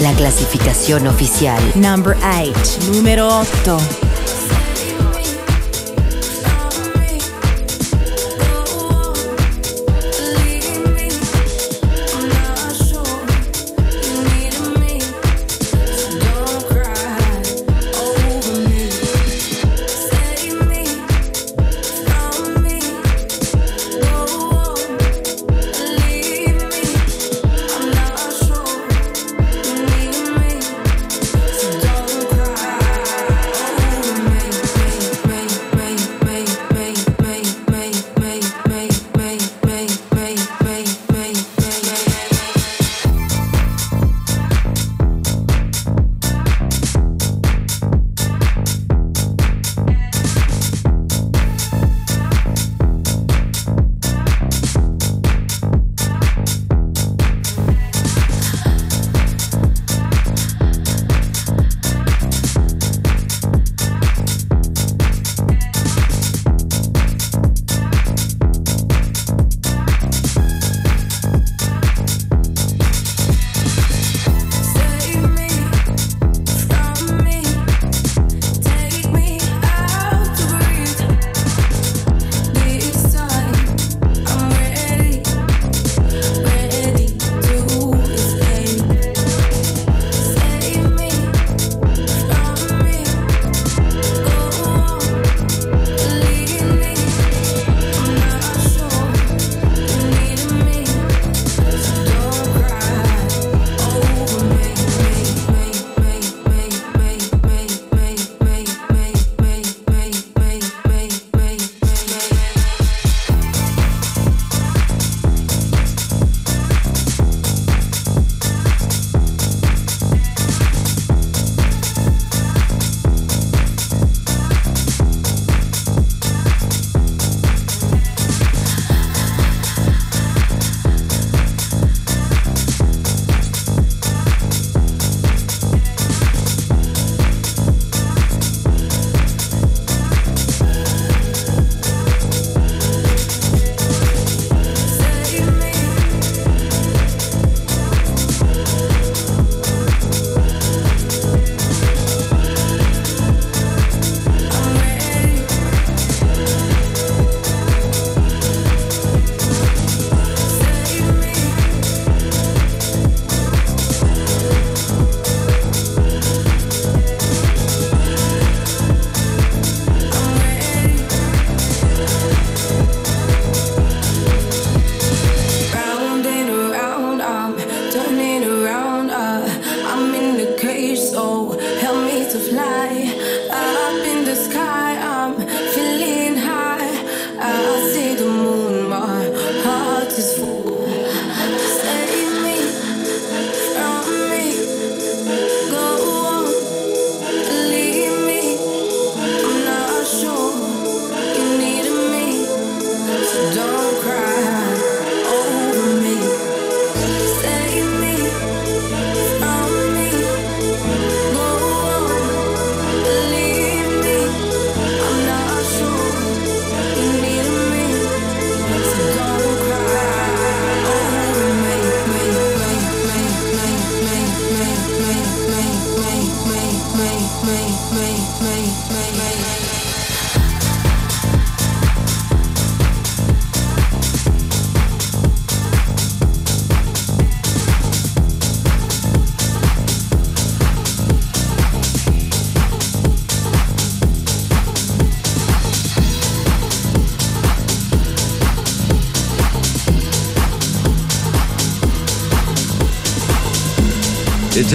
La clasificación oficial. Number 8, número 8.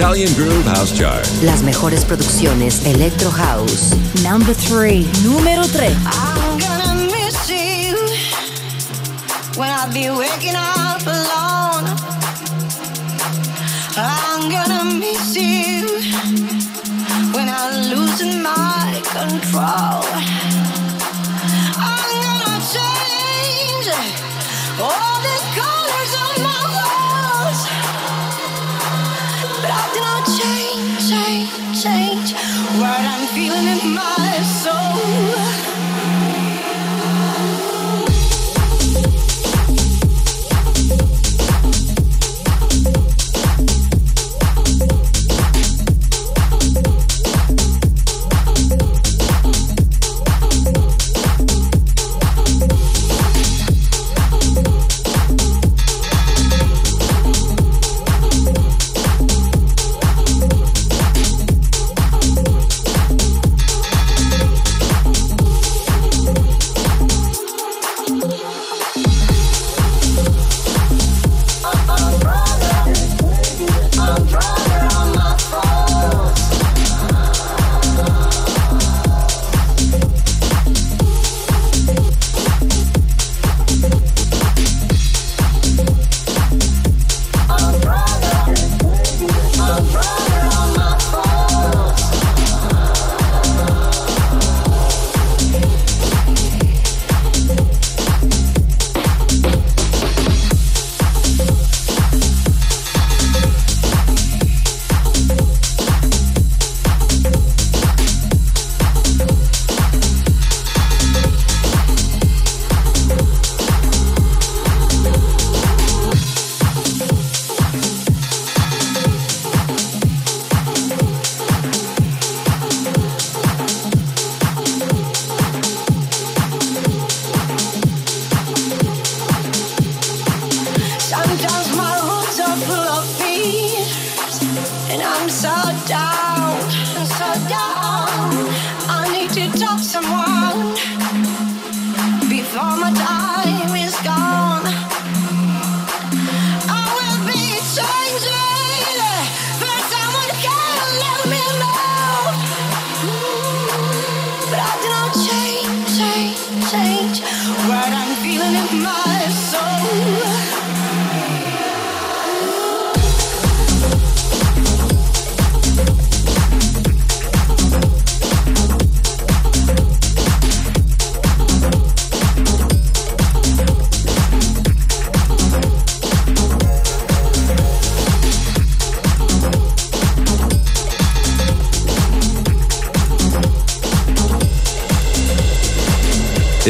Italian Groove House Chart. Las mejores producciones Electro House. Number 3. Número 3. I'm gonna miss you when I'll be waking up.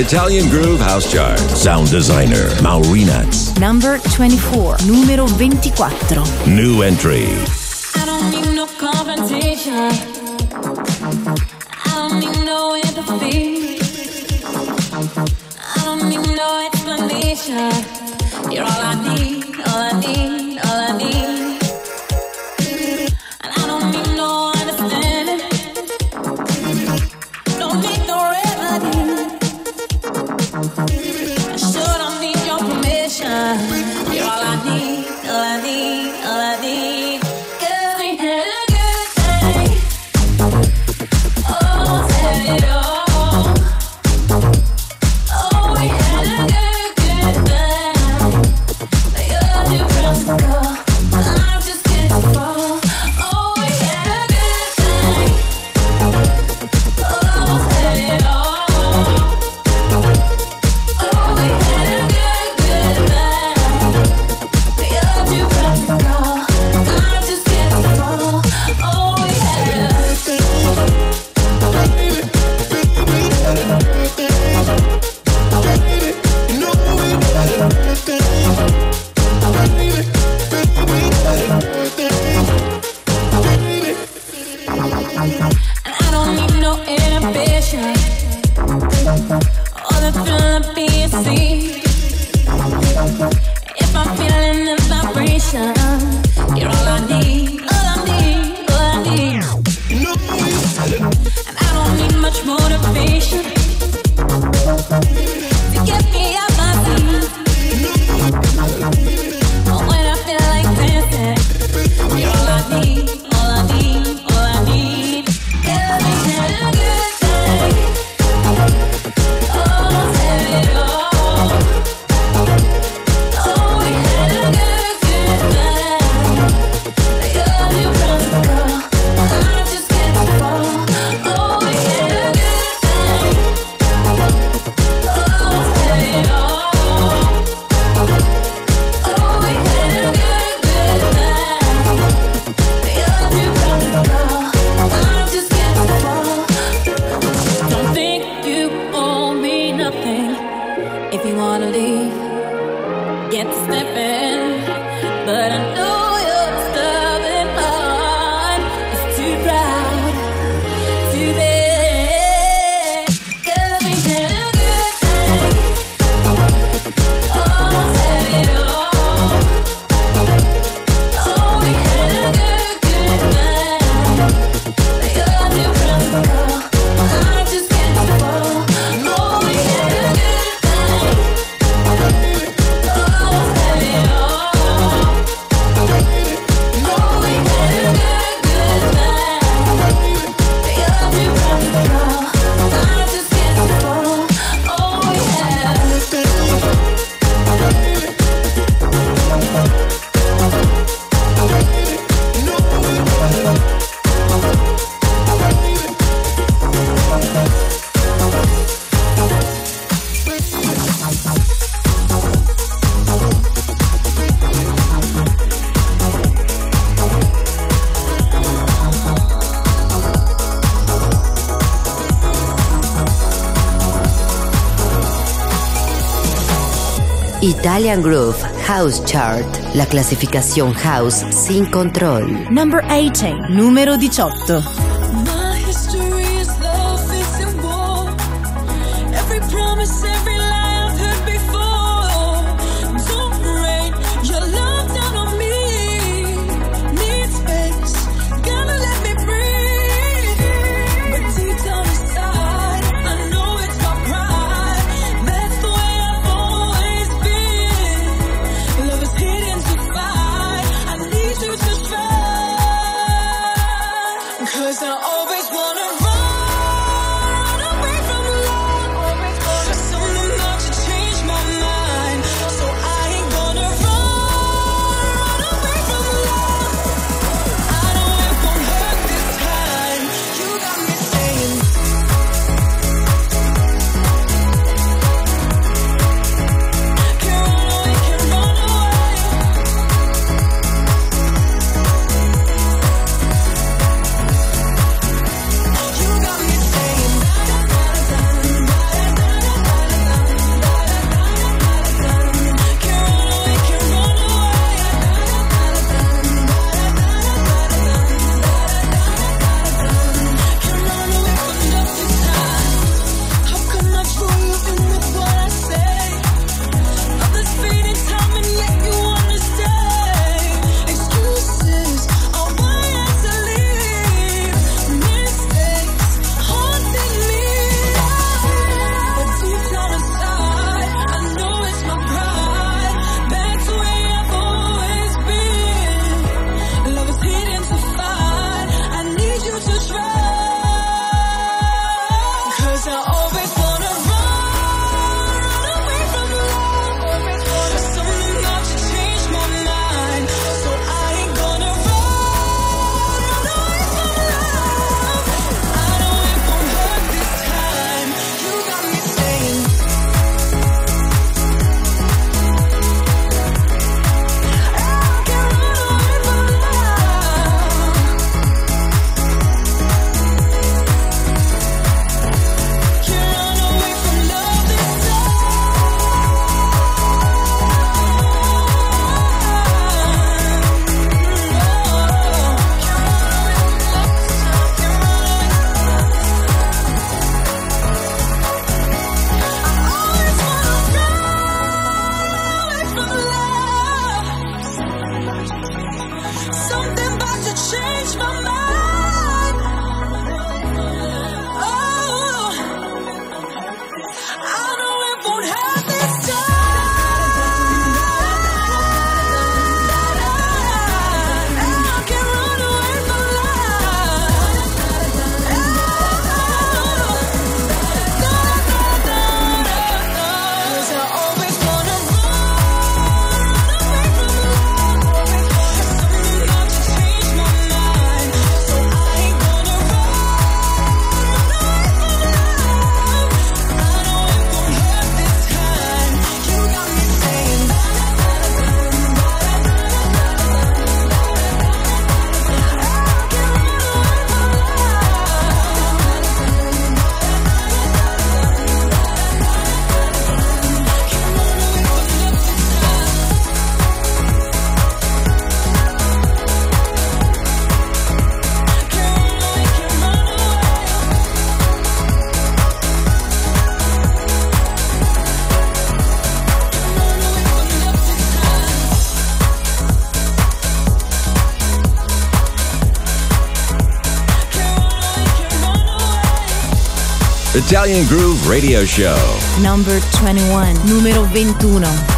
Italian Groove House Chart. Sound designer Maurinats. Number 24. Numero 24. New entry. Italian Groove House Chart, la clasificación house sin control. Number 18, número 18. Italian Groove Radio Show. Number 21, numero 21.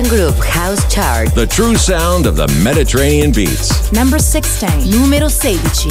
Italian Groove House Chart. The true sound of the Mediterranean beats. Number 16, numero 16.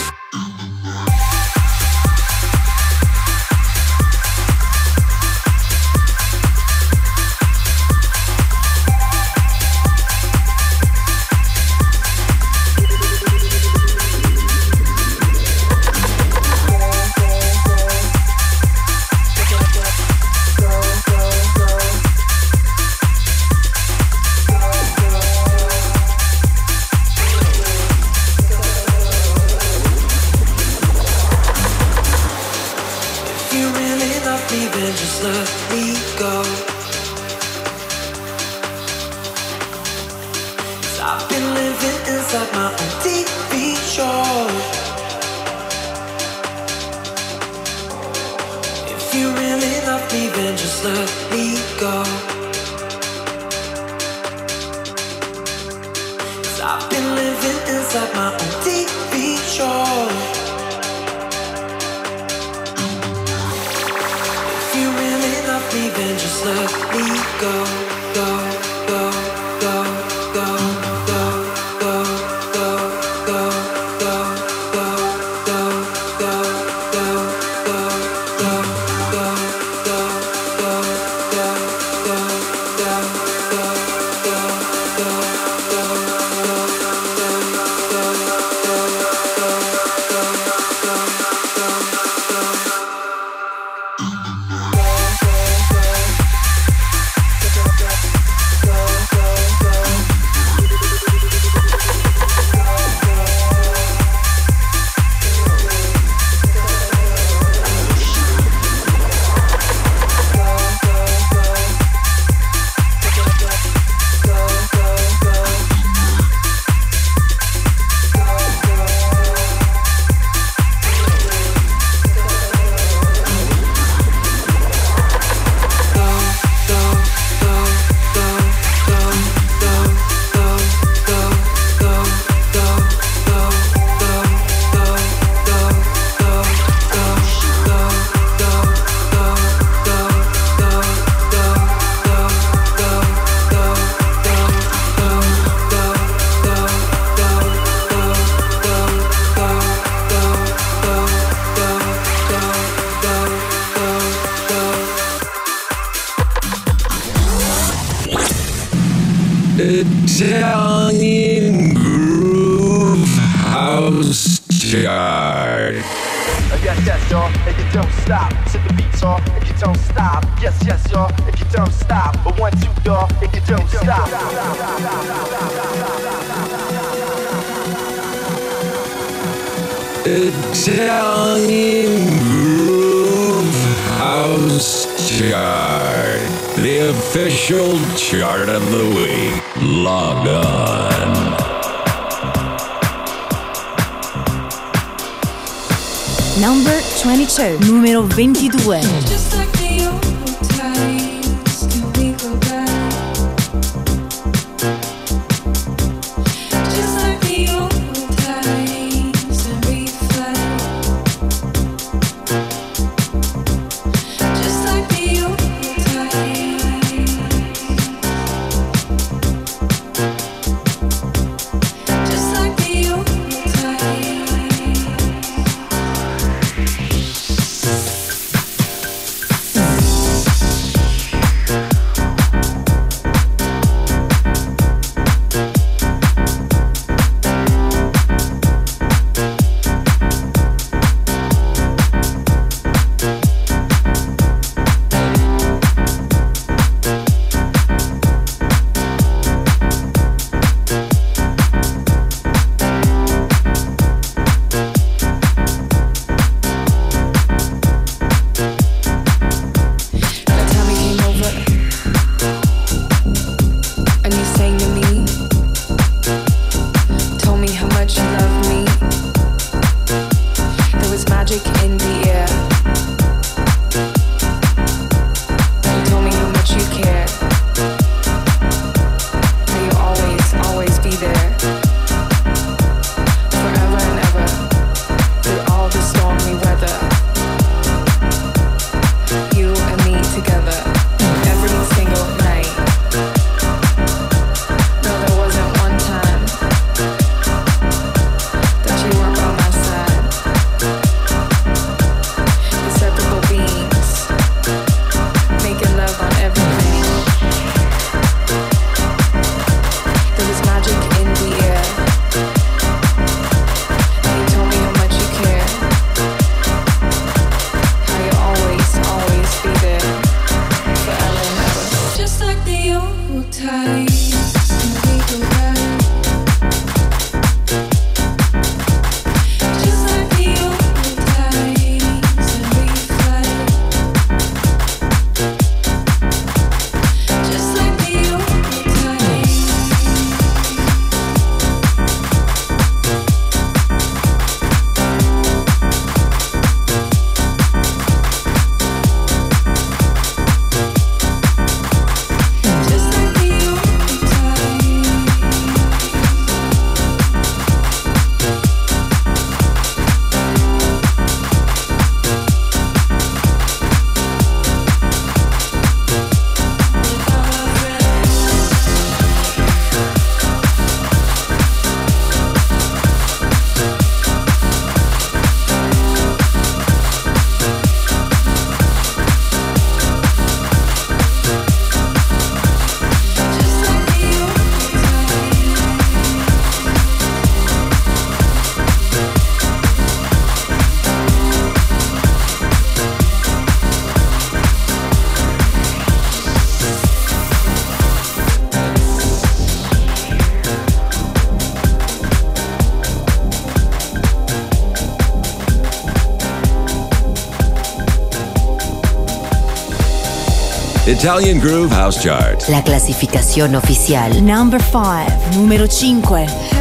Italian Groove House Chart. La clasificación oficial. Number 5, numero 5.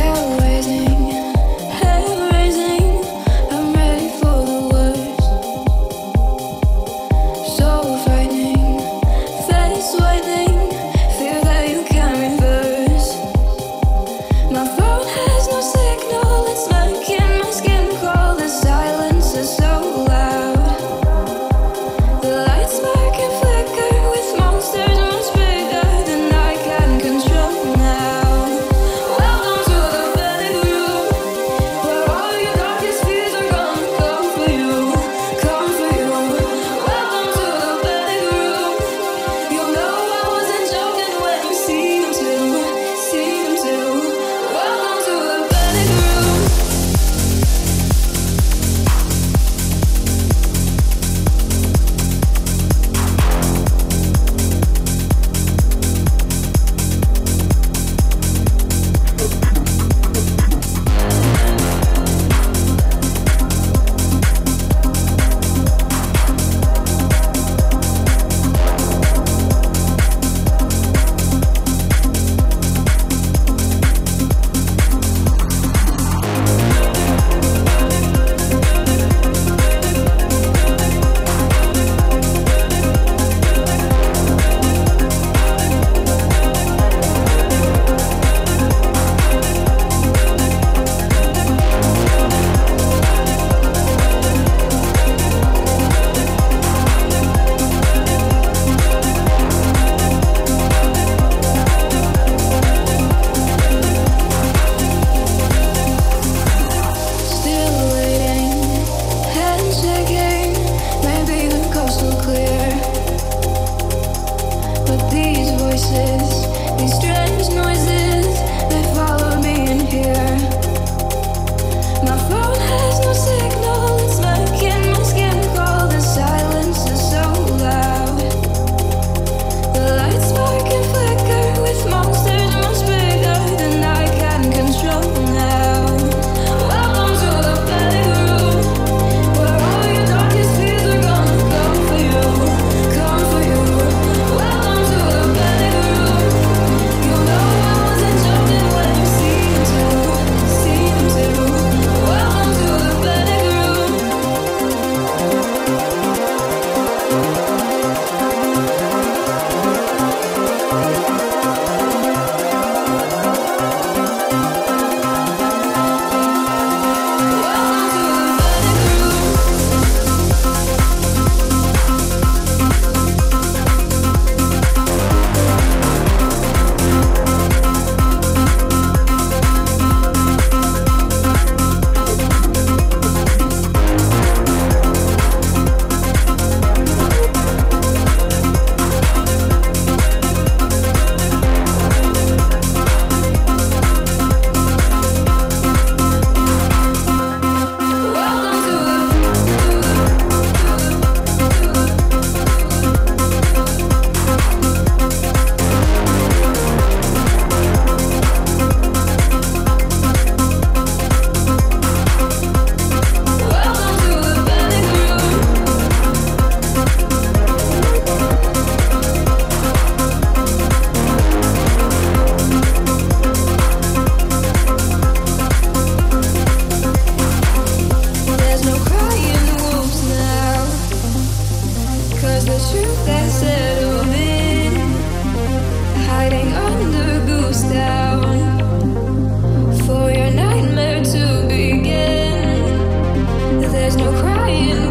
there's no crying.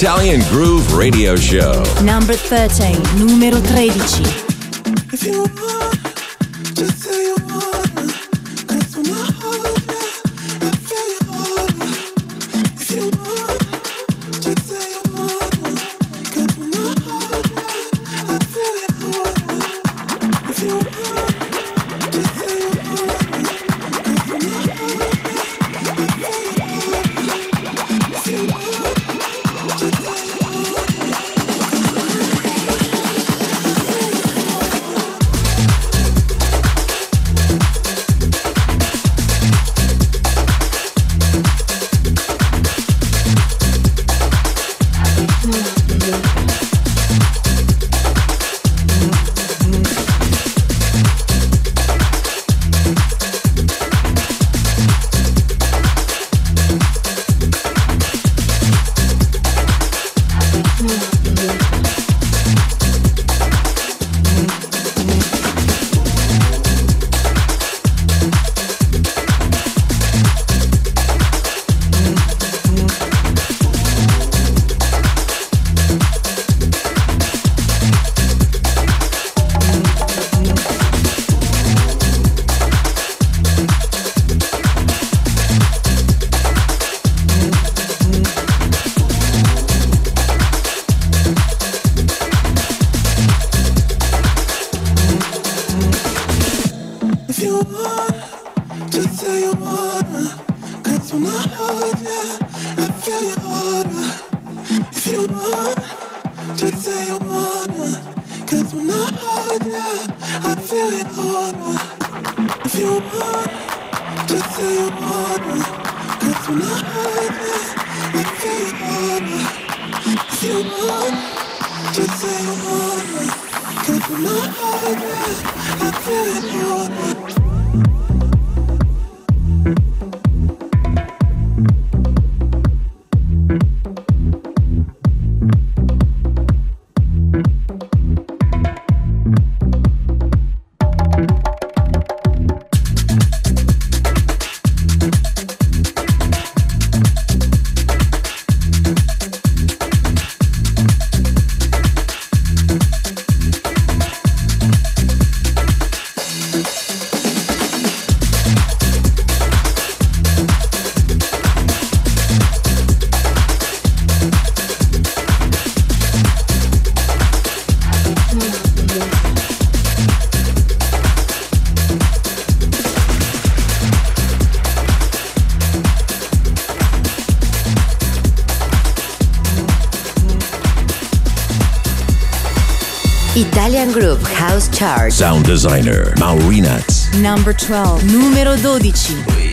Italian Groove Radio Show. Number 13, numero 13. Italian Groove House Chart. Sound designer Maurinats. Number 12, numero 12.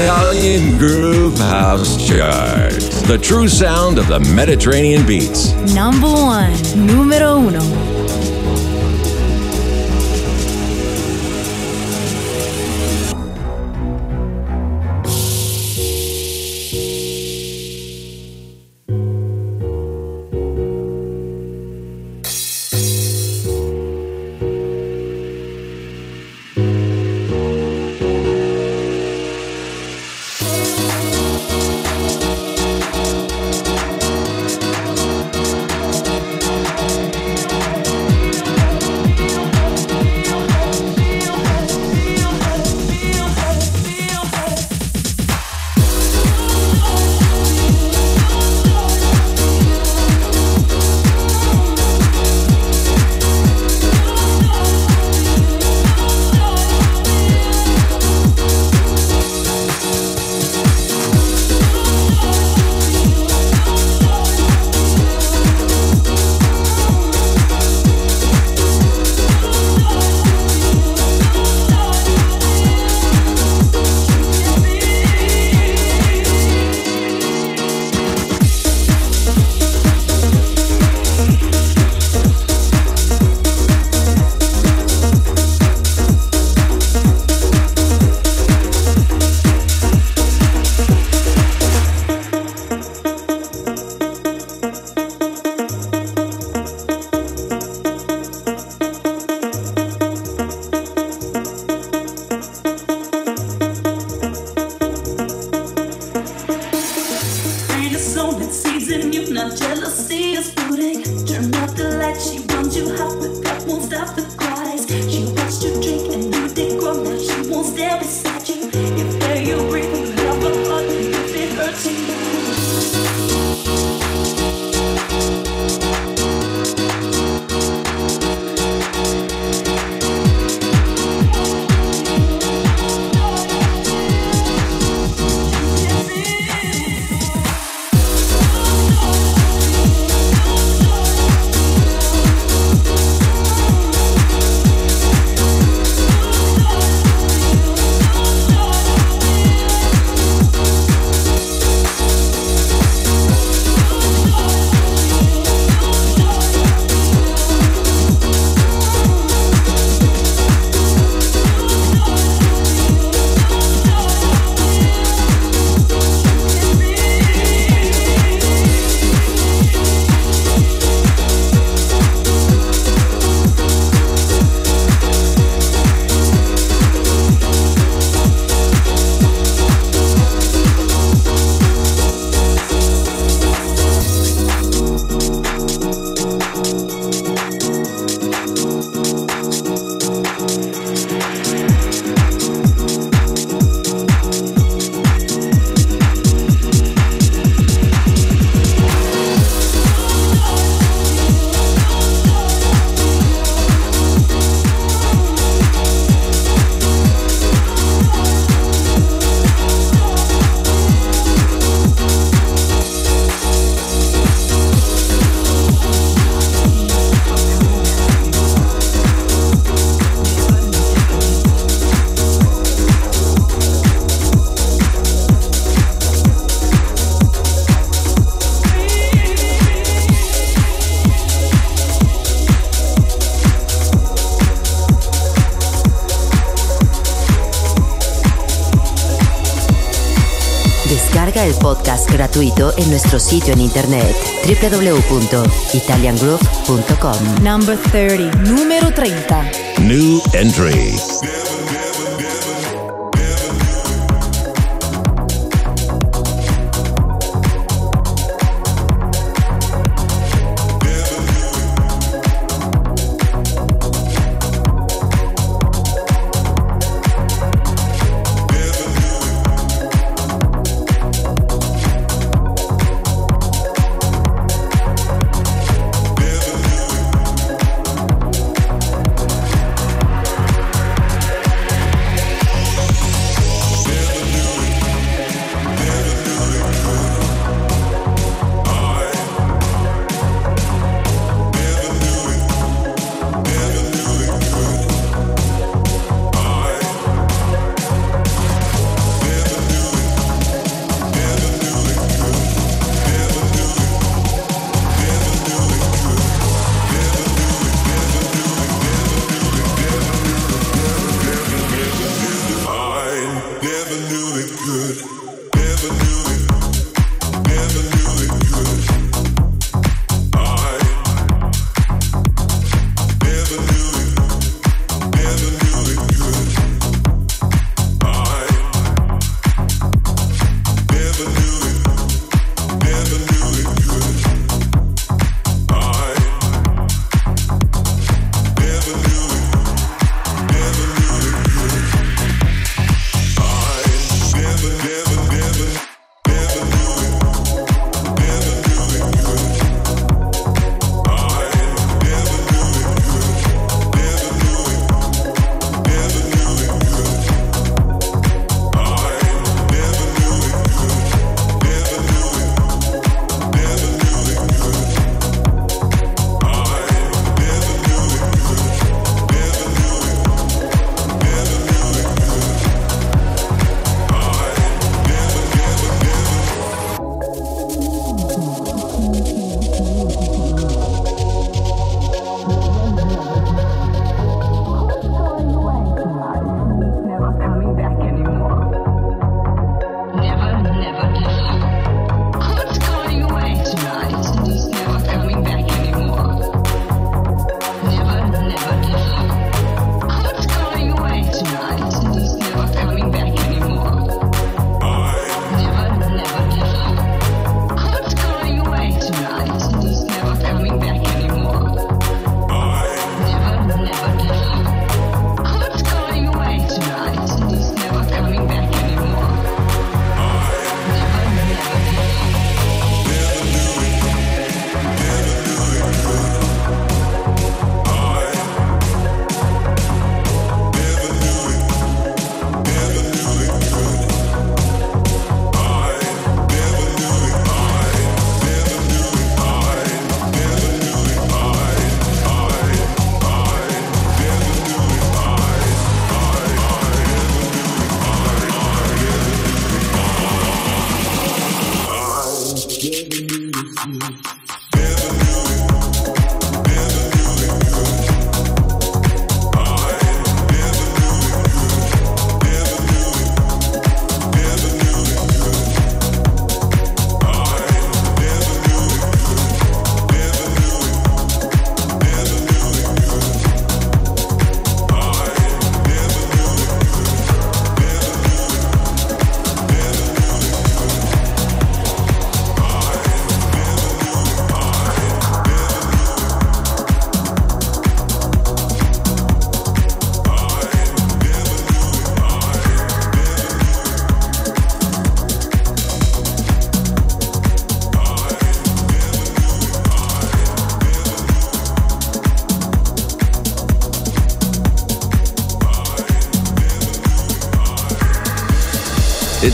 Italian Groove House Chart. The true sound of the Mediterranean beats. Number one, numero uno. Gratuito en nuestro sitio en internet www.italiangroove.com. Number 30, número 30. New entry.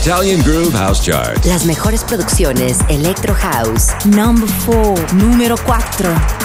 Italian Groove House Chart. Las mejores producciones Electro House. Number 4. Número 4.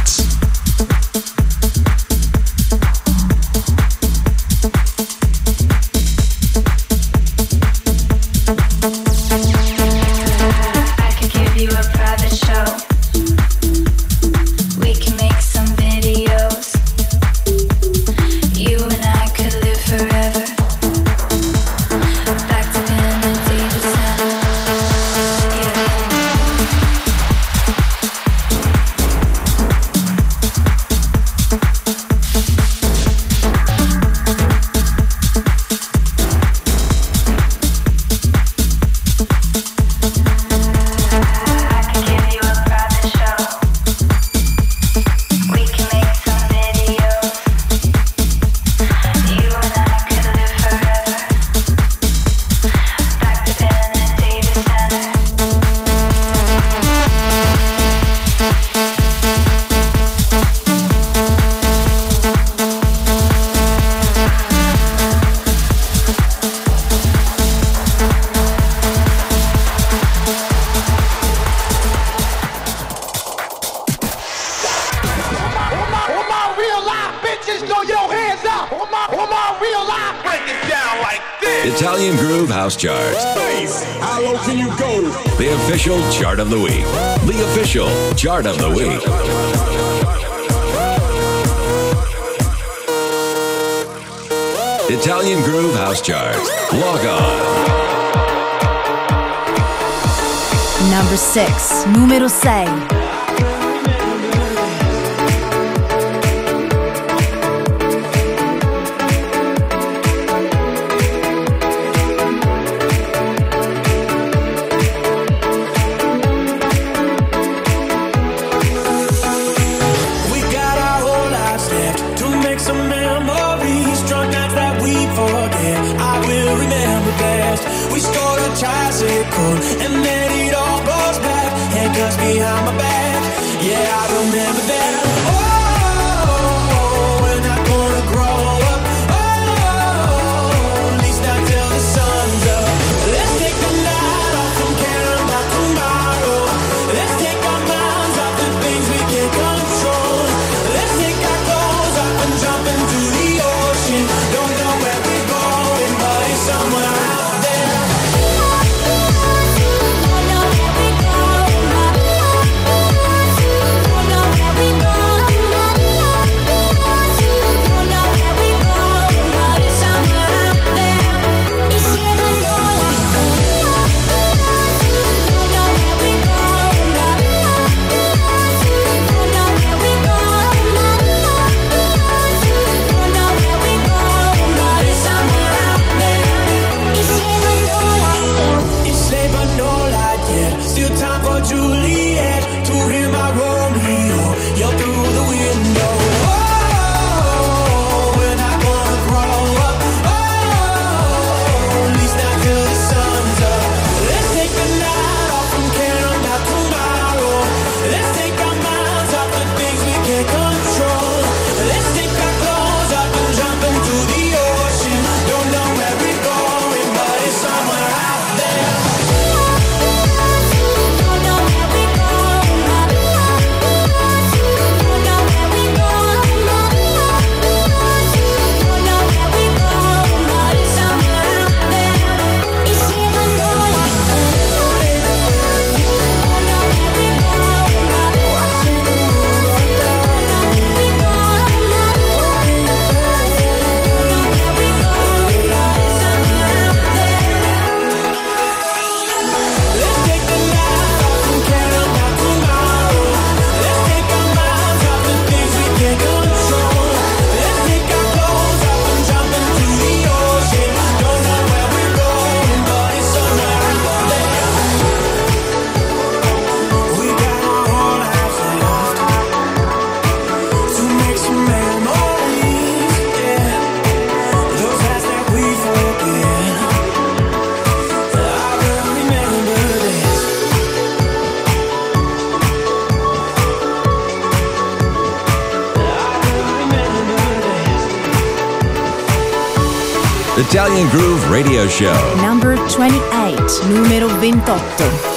Italian Groove Radio Show. Number 28. Numero 28.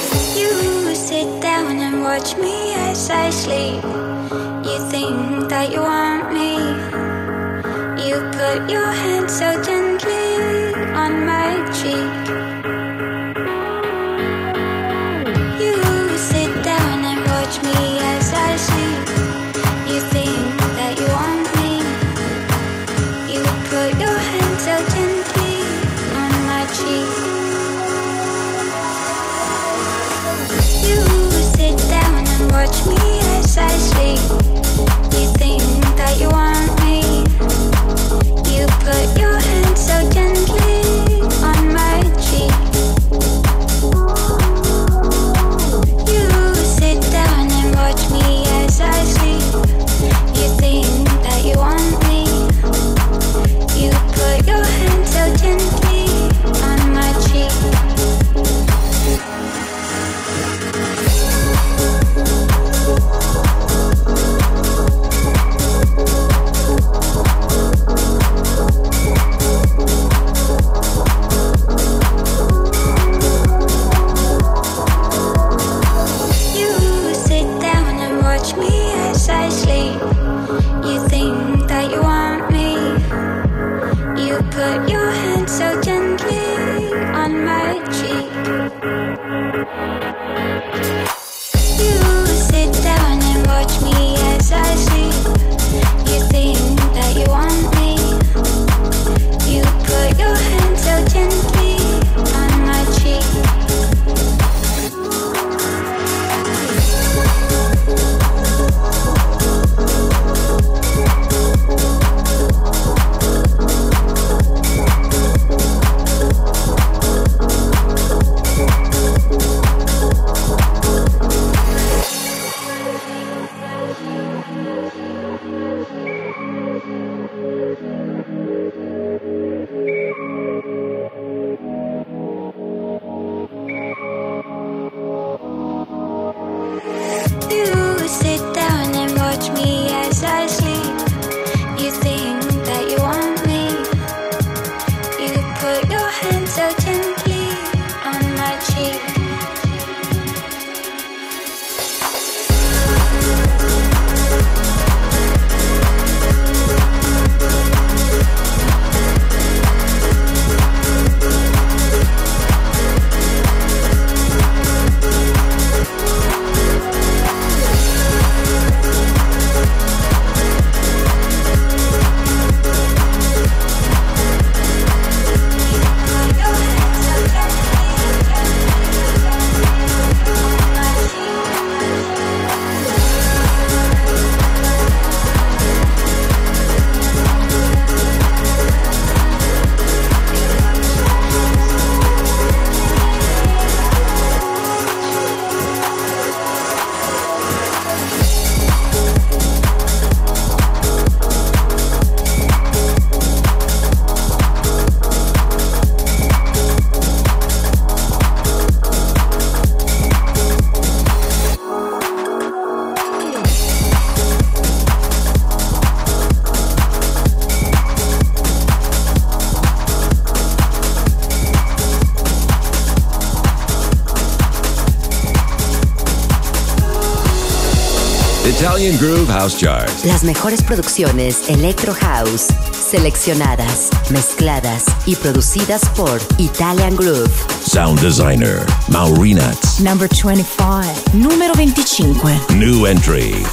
Italian Groove House Charts. Las mejores producciones Electro House, seleccionadas, mezcladas y producidas por Italian Groove. Sound Designer, Maurinats. Number 25. Número 25. New Entry.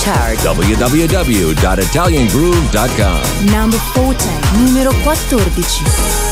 chart. www.italiangroove.com. Number 14, numero 14.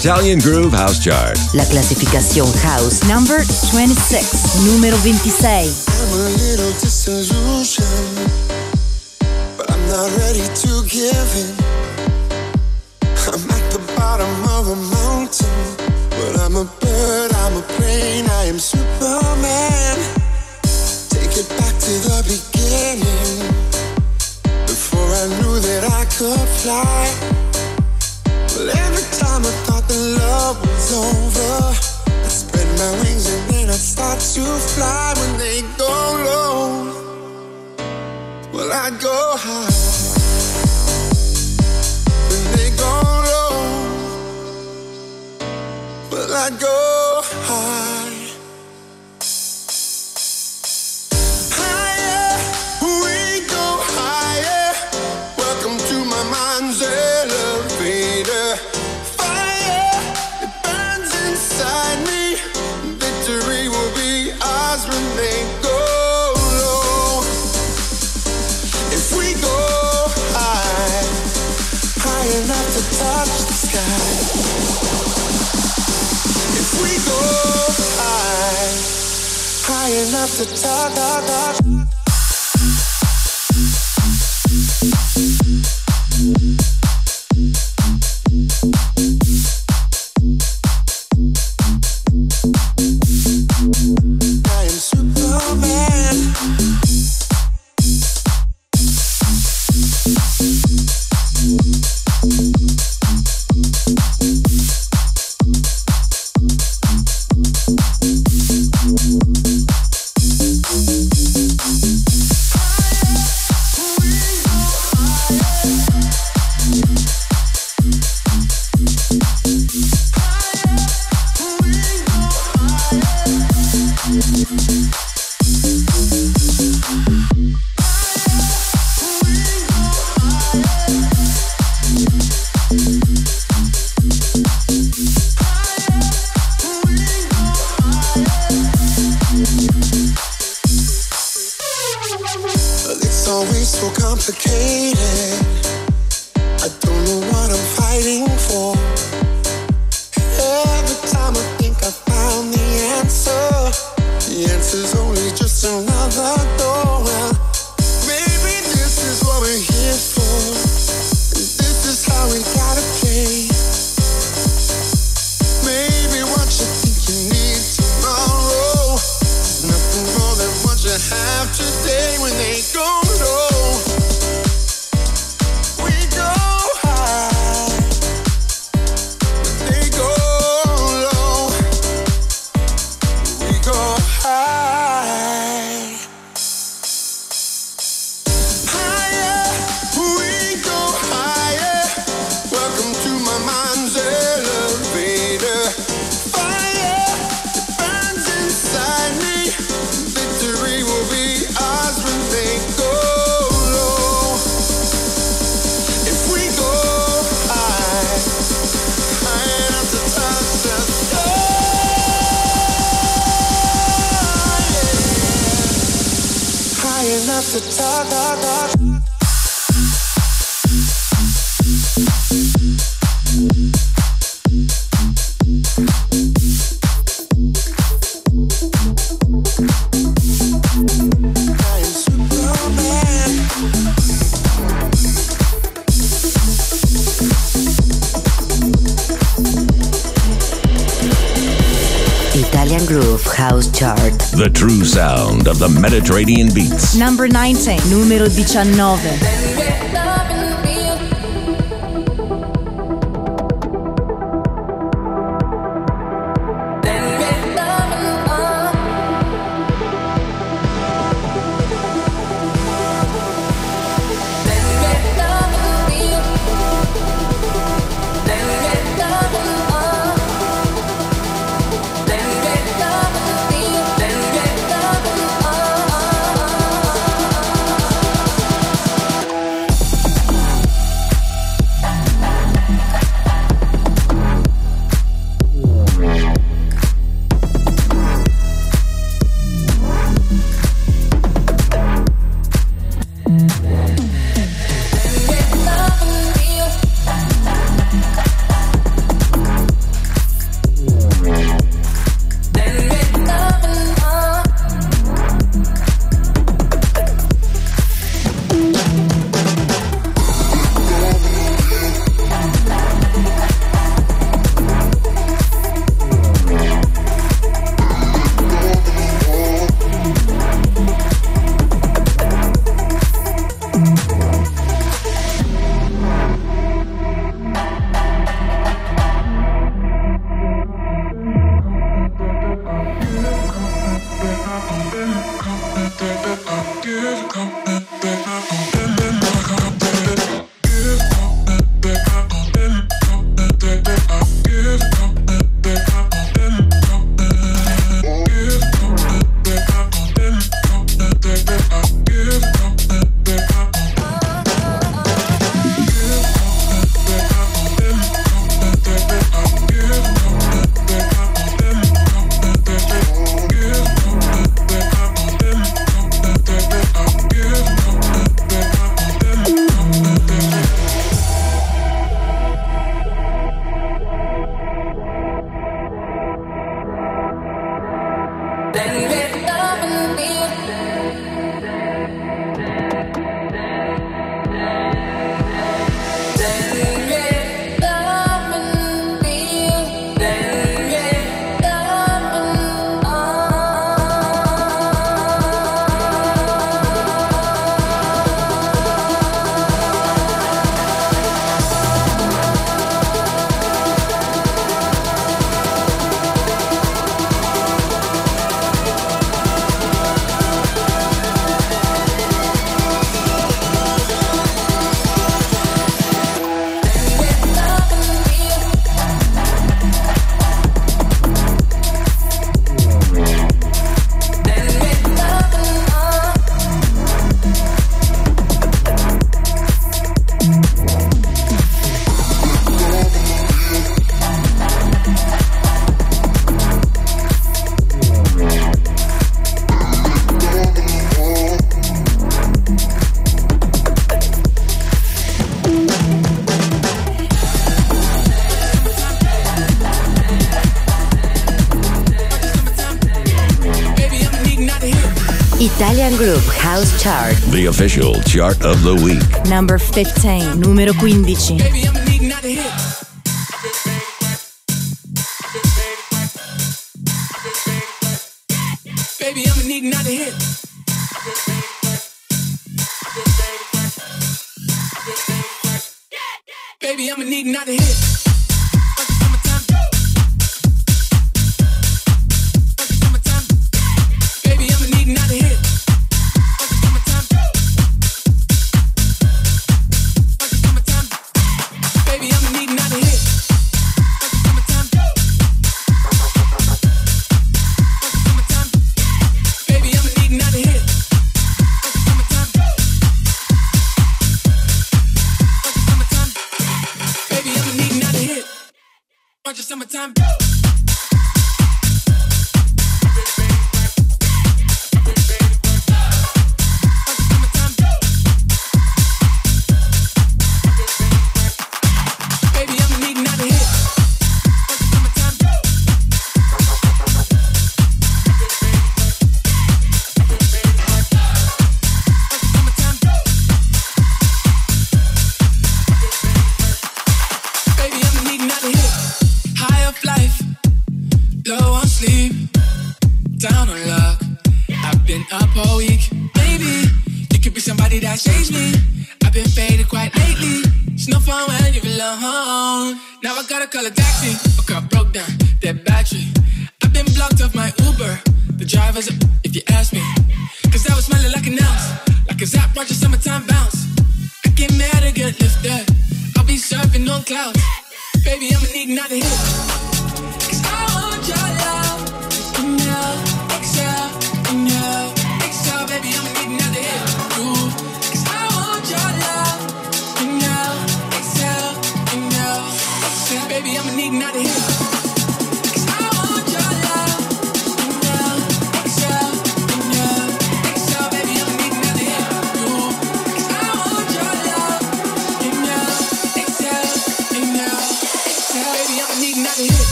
Italian Groove House Chart. La clasificación House number 26, número 26. I'm a little disillusioned, but I'm not ready to give in. I'm at the bottom of a mountain, but I'm a bird, I'm a I am Superman. Take it back to the beginning. Mediterranean beats. Number 19, numero 19. Chart. The official chart of the week. Number 15. Numero 15.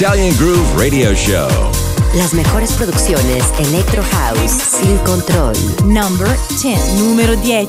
Italian Groove Radio Show. Las mejores producciones Electro House sin control. Number 10. Número 10.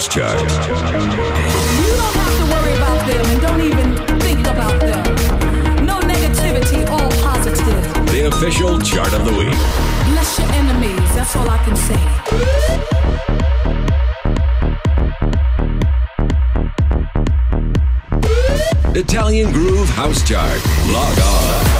House Chart. You don't have to worry about them, and don't even think about them. No negativity, all positive. The official chart of the week. Bless your enemies, that's all I can say. Italian Groove House Chart. Log on.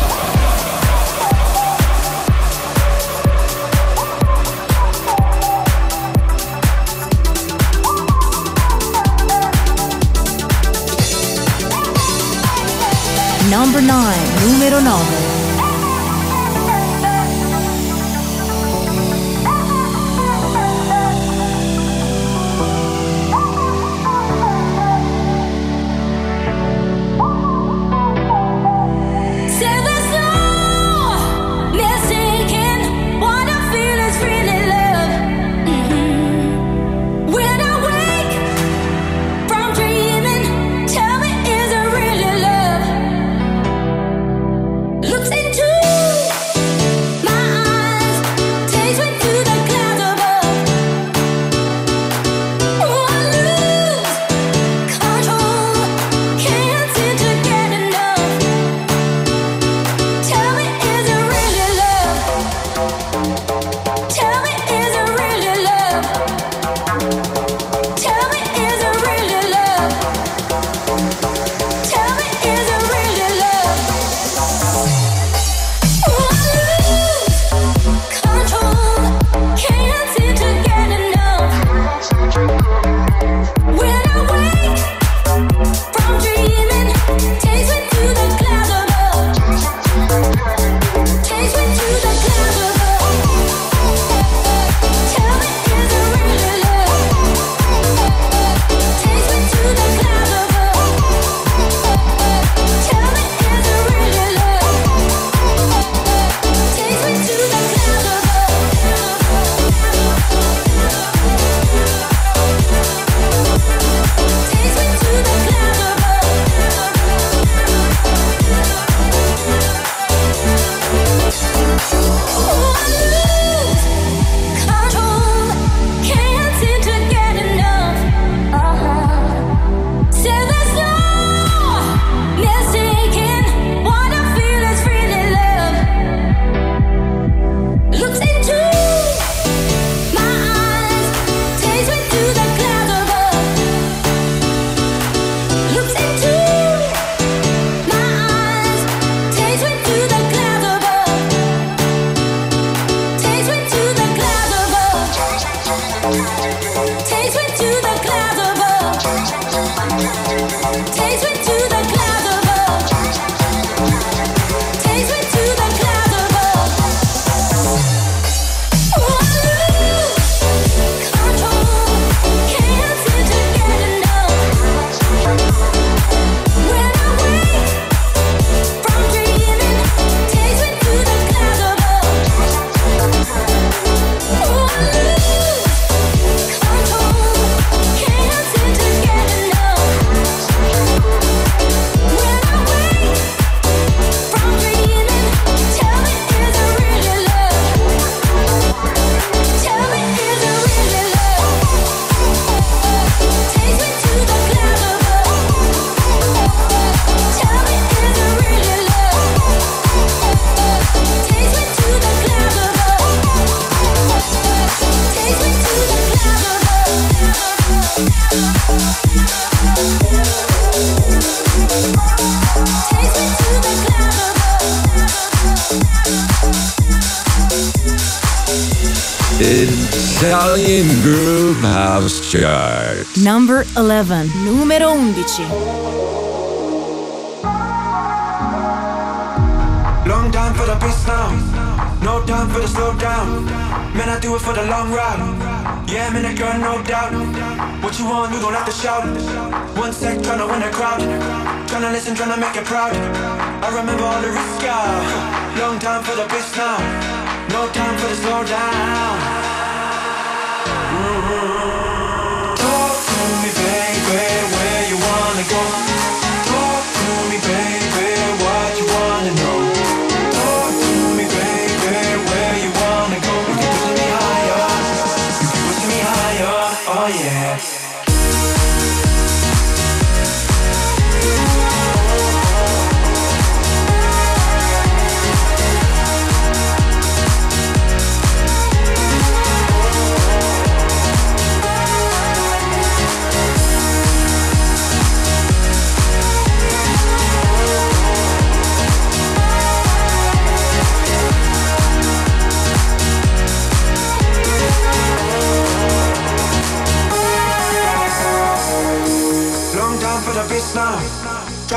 Number 9, numero 9. Italian Groove House Chart. Number 11. Numero 11. Long time for the beast now. No time for the slow down. Man, I do it for the long ride. Yeah, man, that girl, no doubt. What you want, you gon' have to shout. One sec, tryna win the crowd. Tryna listen, tryna make it proud. I remember all the risk, yeah. Long time for the beast now. No time for the slow down. Baby, where you wanna go? Talk to me, baby,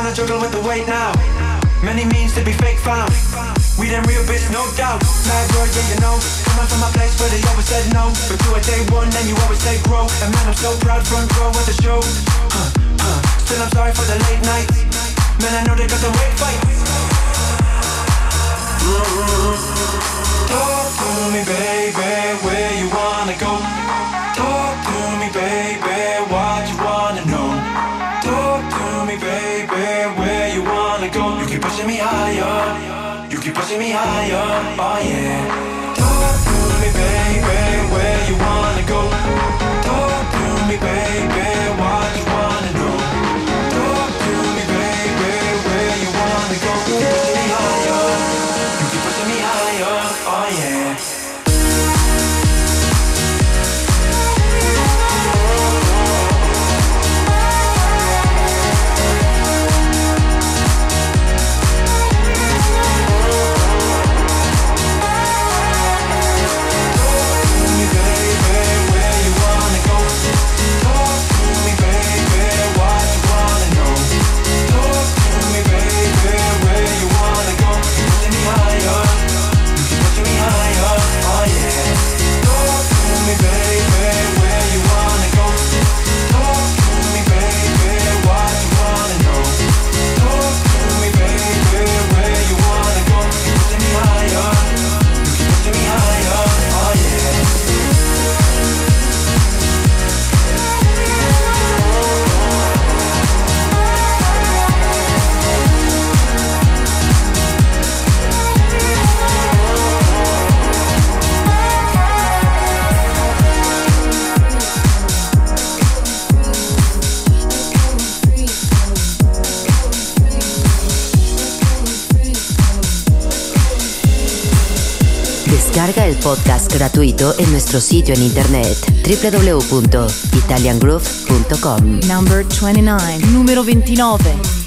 Tryna juggle with the weight now. Many means to be fake found. We them real bitch, no doubt. Mad girl, yeah, you know. Coming from a place where they always said no. But you a day one, and you always say grow. And man, I'm so proud, front row at the show. Huh, huh. Still, I'm sorry for the late nights. Man, I know they got the weight fights. Talk to me, baby, where you wanna go? Talk to me, baby, what you pushing me higher, oh yeah. Talk to me, baby, where you wanna go? Talk to me, baby, Descarga el podcast gratuito en nuestro sitio en internet www.italiangroove.com. Number 29. Numero 29.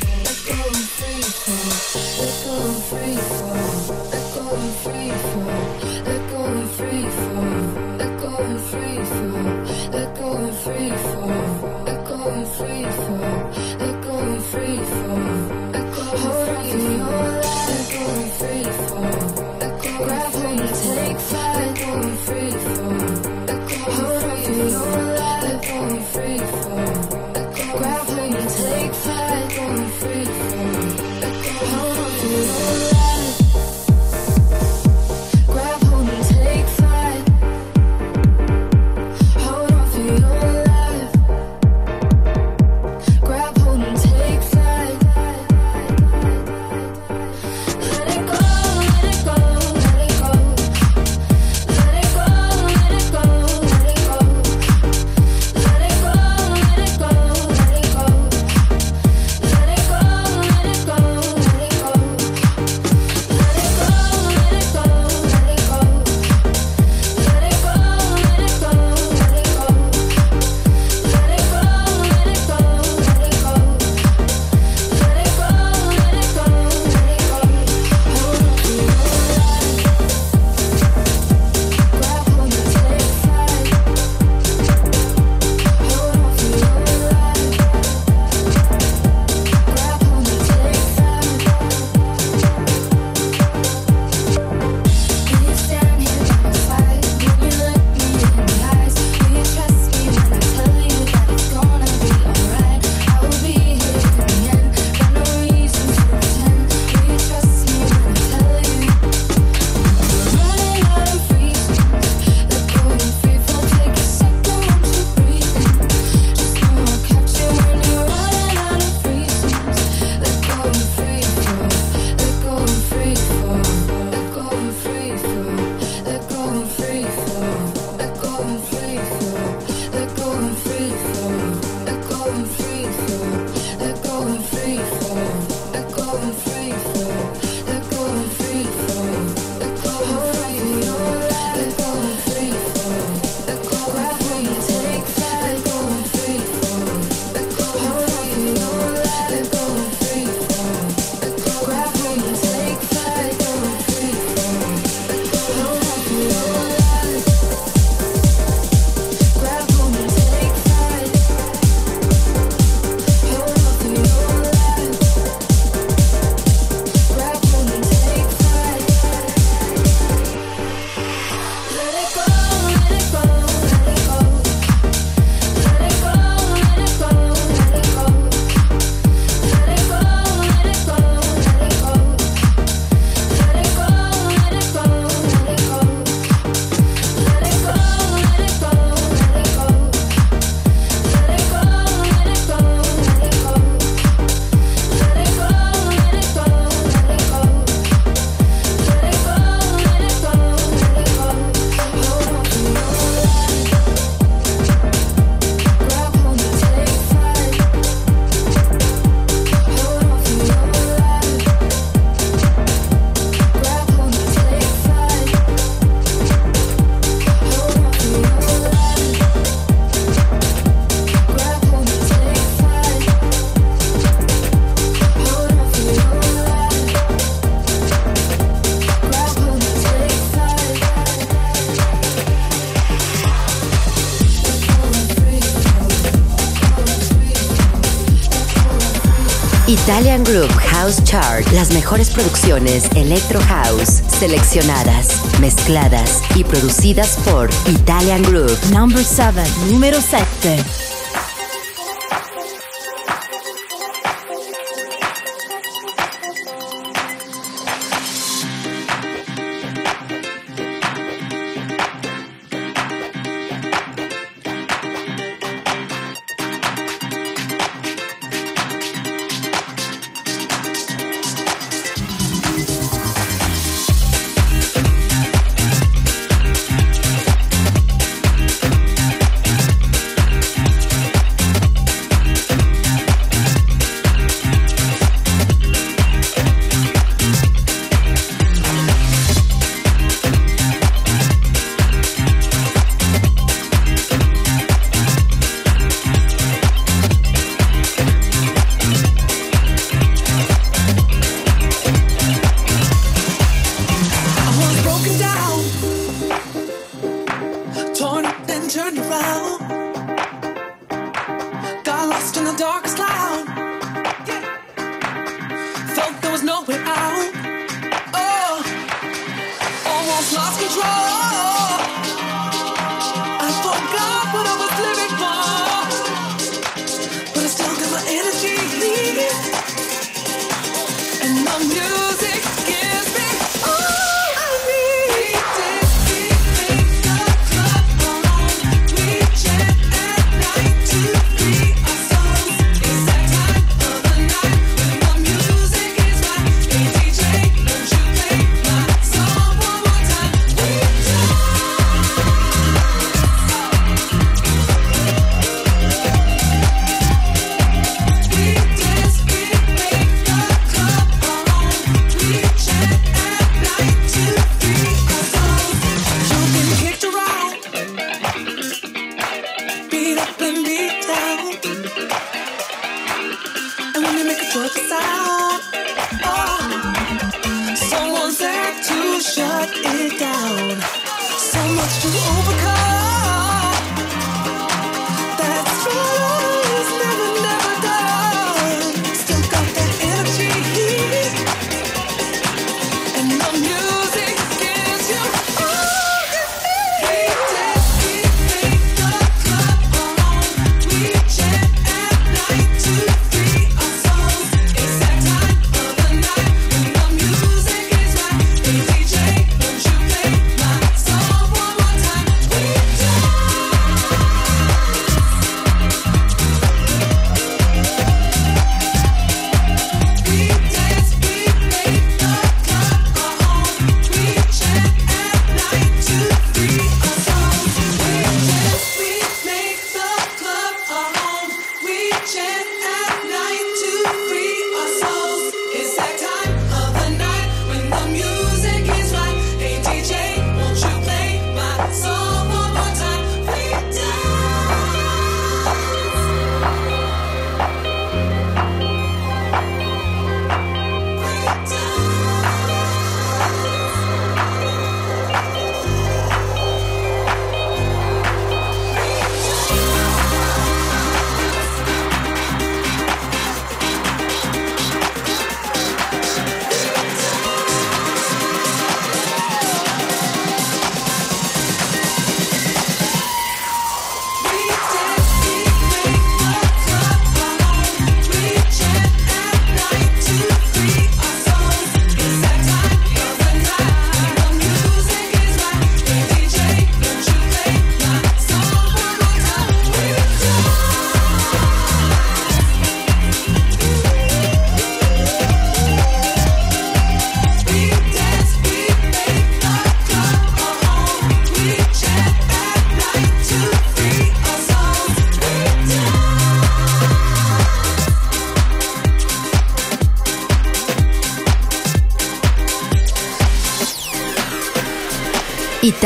Chart. Las mejores producciones Electro House, seleccionadas, mezcladas y producidas por Italian Group. Number 7, número 7.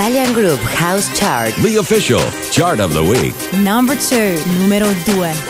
Italian Groove House Chart. The official chart of the week. Number 2, numero 2.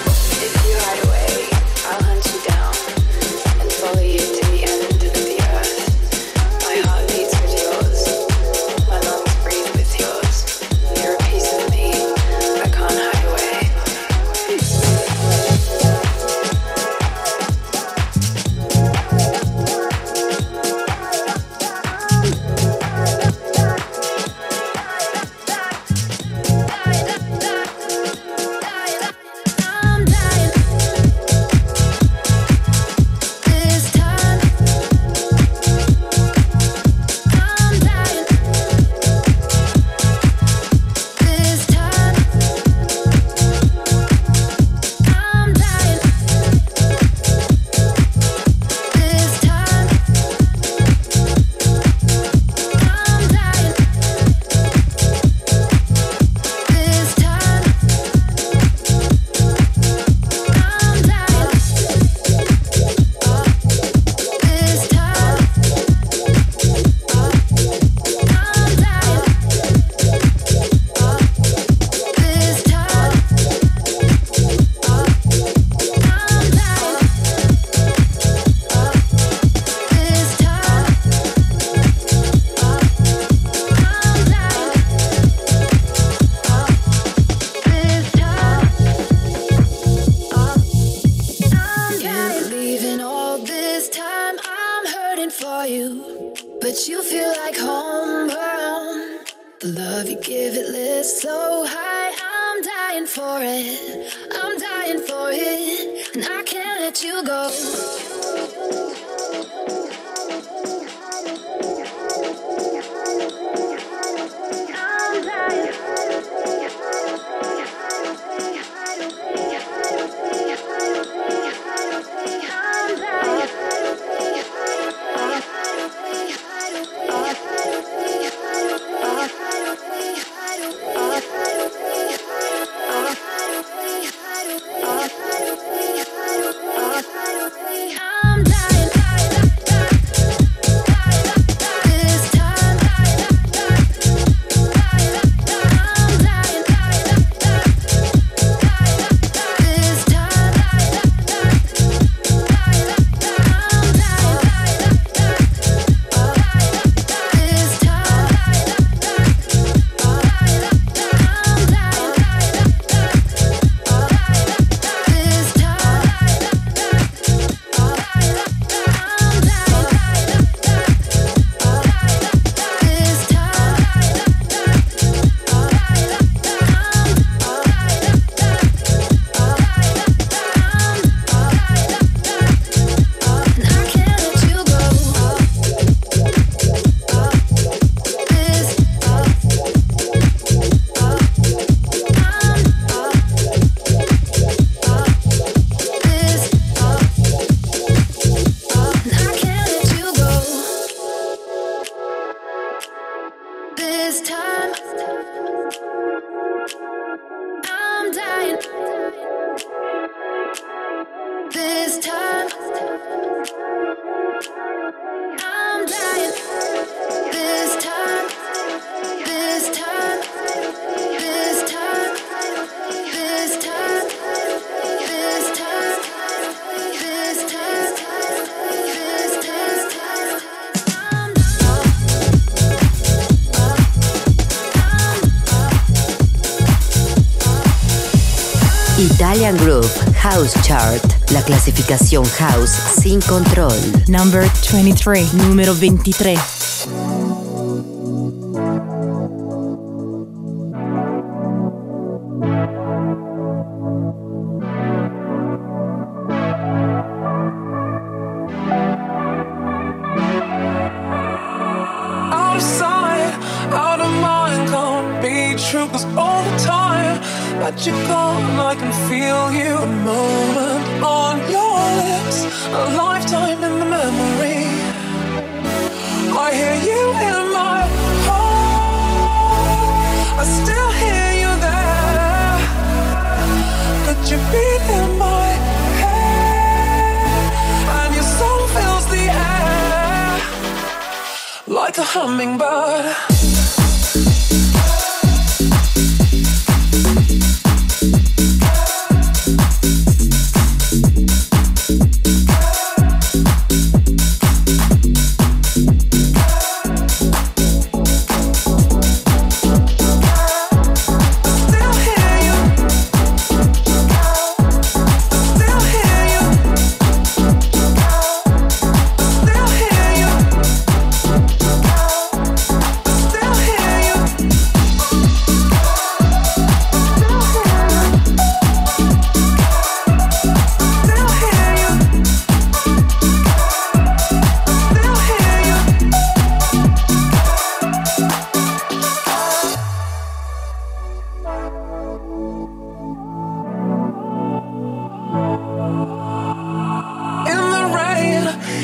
Italian Group House Chart, la clasificación house sin control. Number 23, número 23.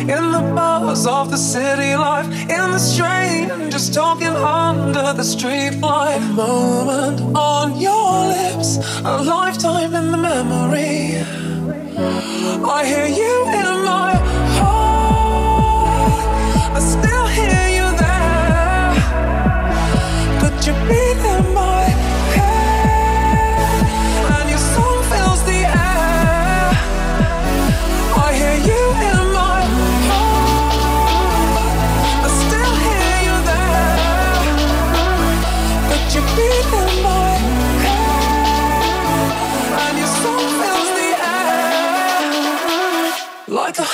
in the buzz of the city life, in the strain, just talking under the streetlight. A moment on your lips, a lifetime in the memory. I hear you.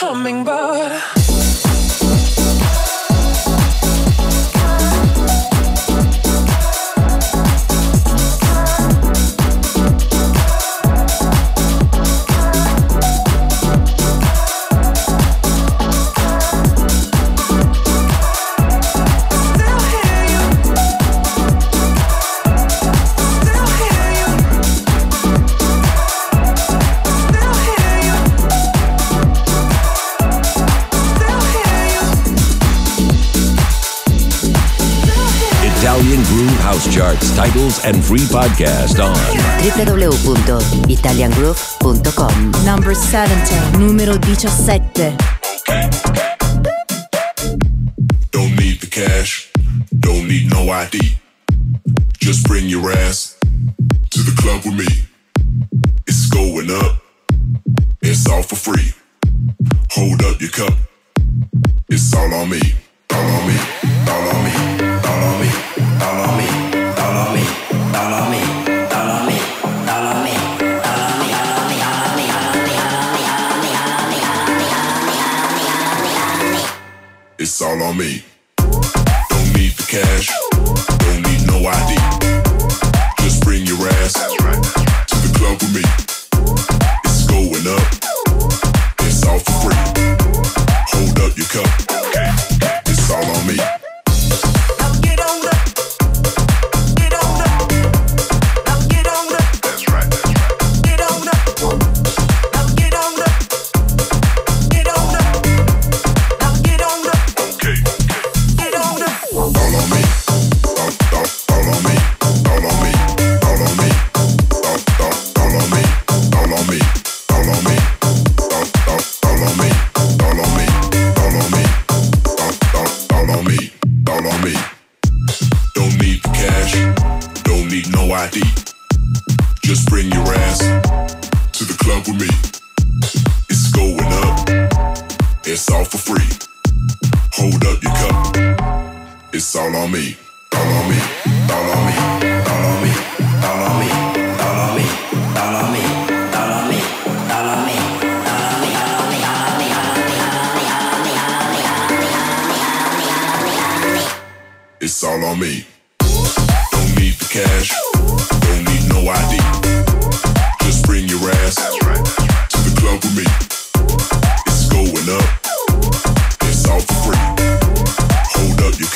hummingbird. charts, titles, and free podcast on www.italiangroove.com. Number 17. Numero 17.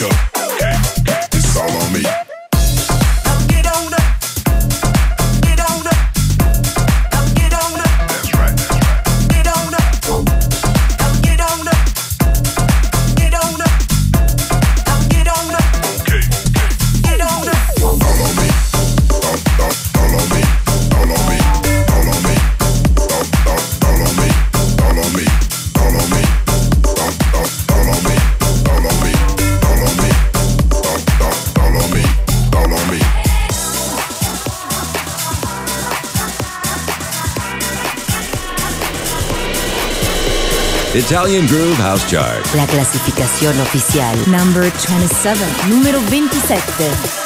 go. Italian Groove House Chart. La clasificación oficial. Number 27. Número 27.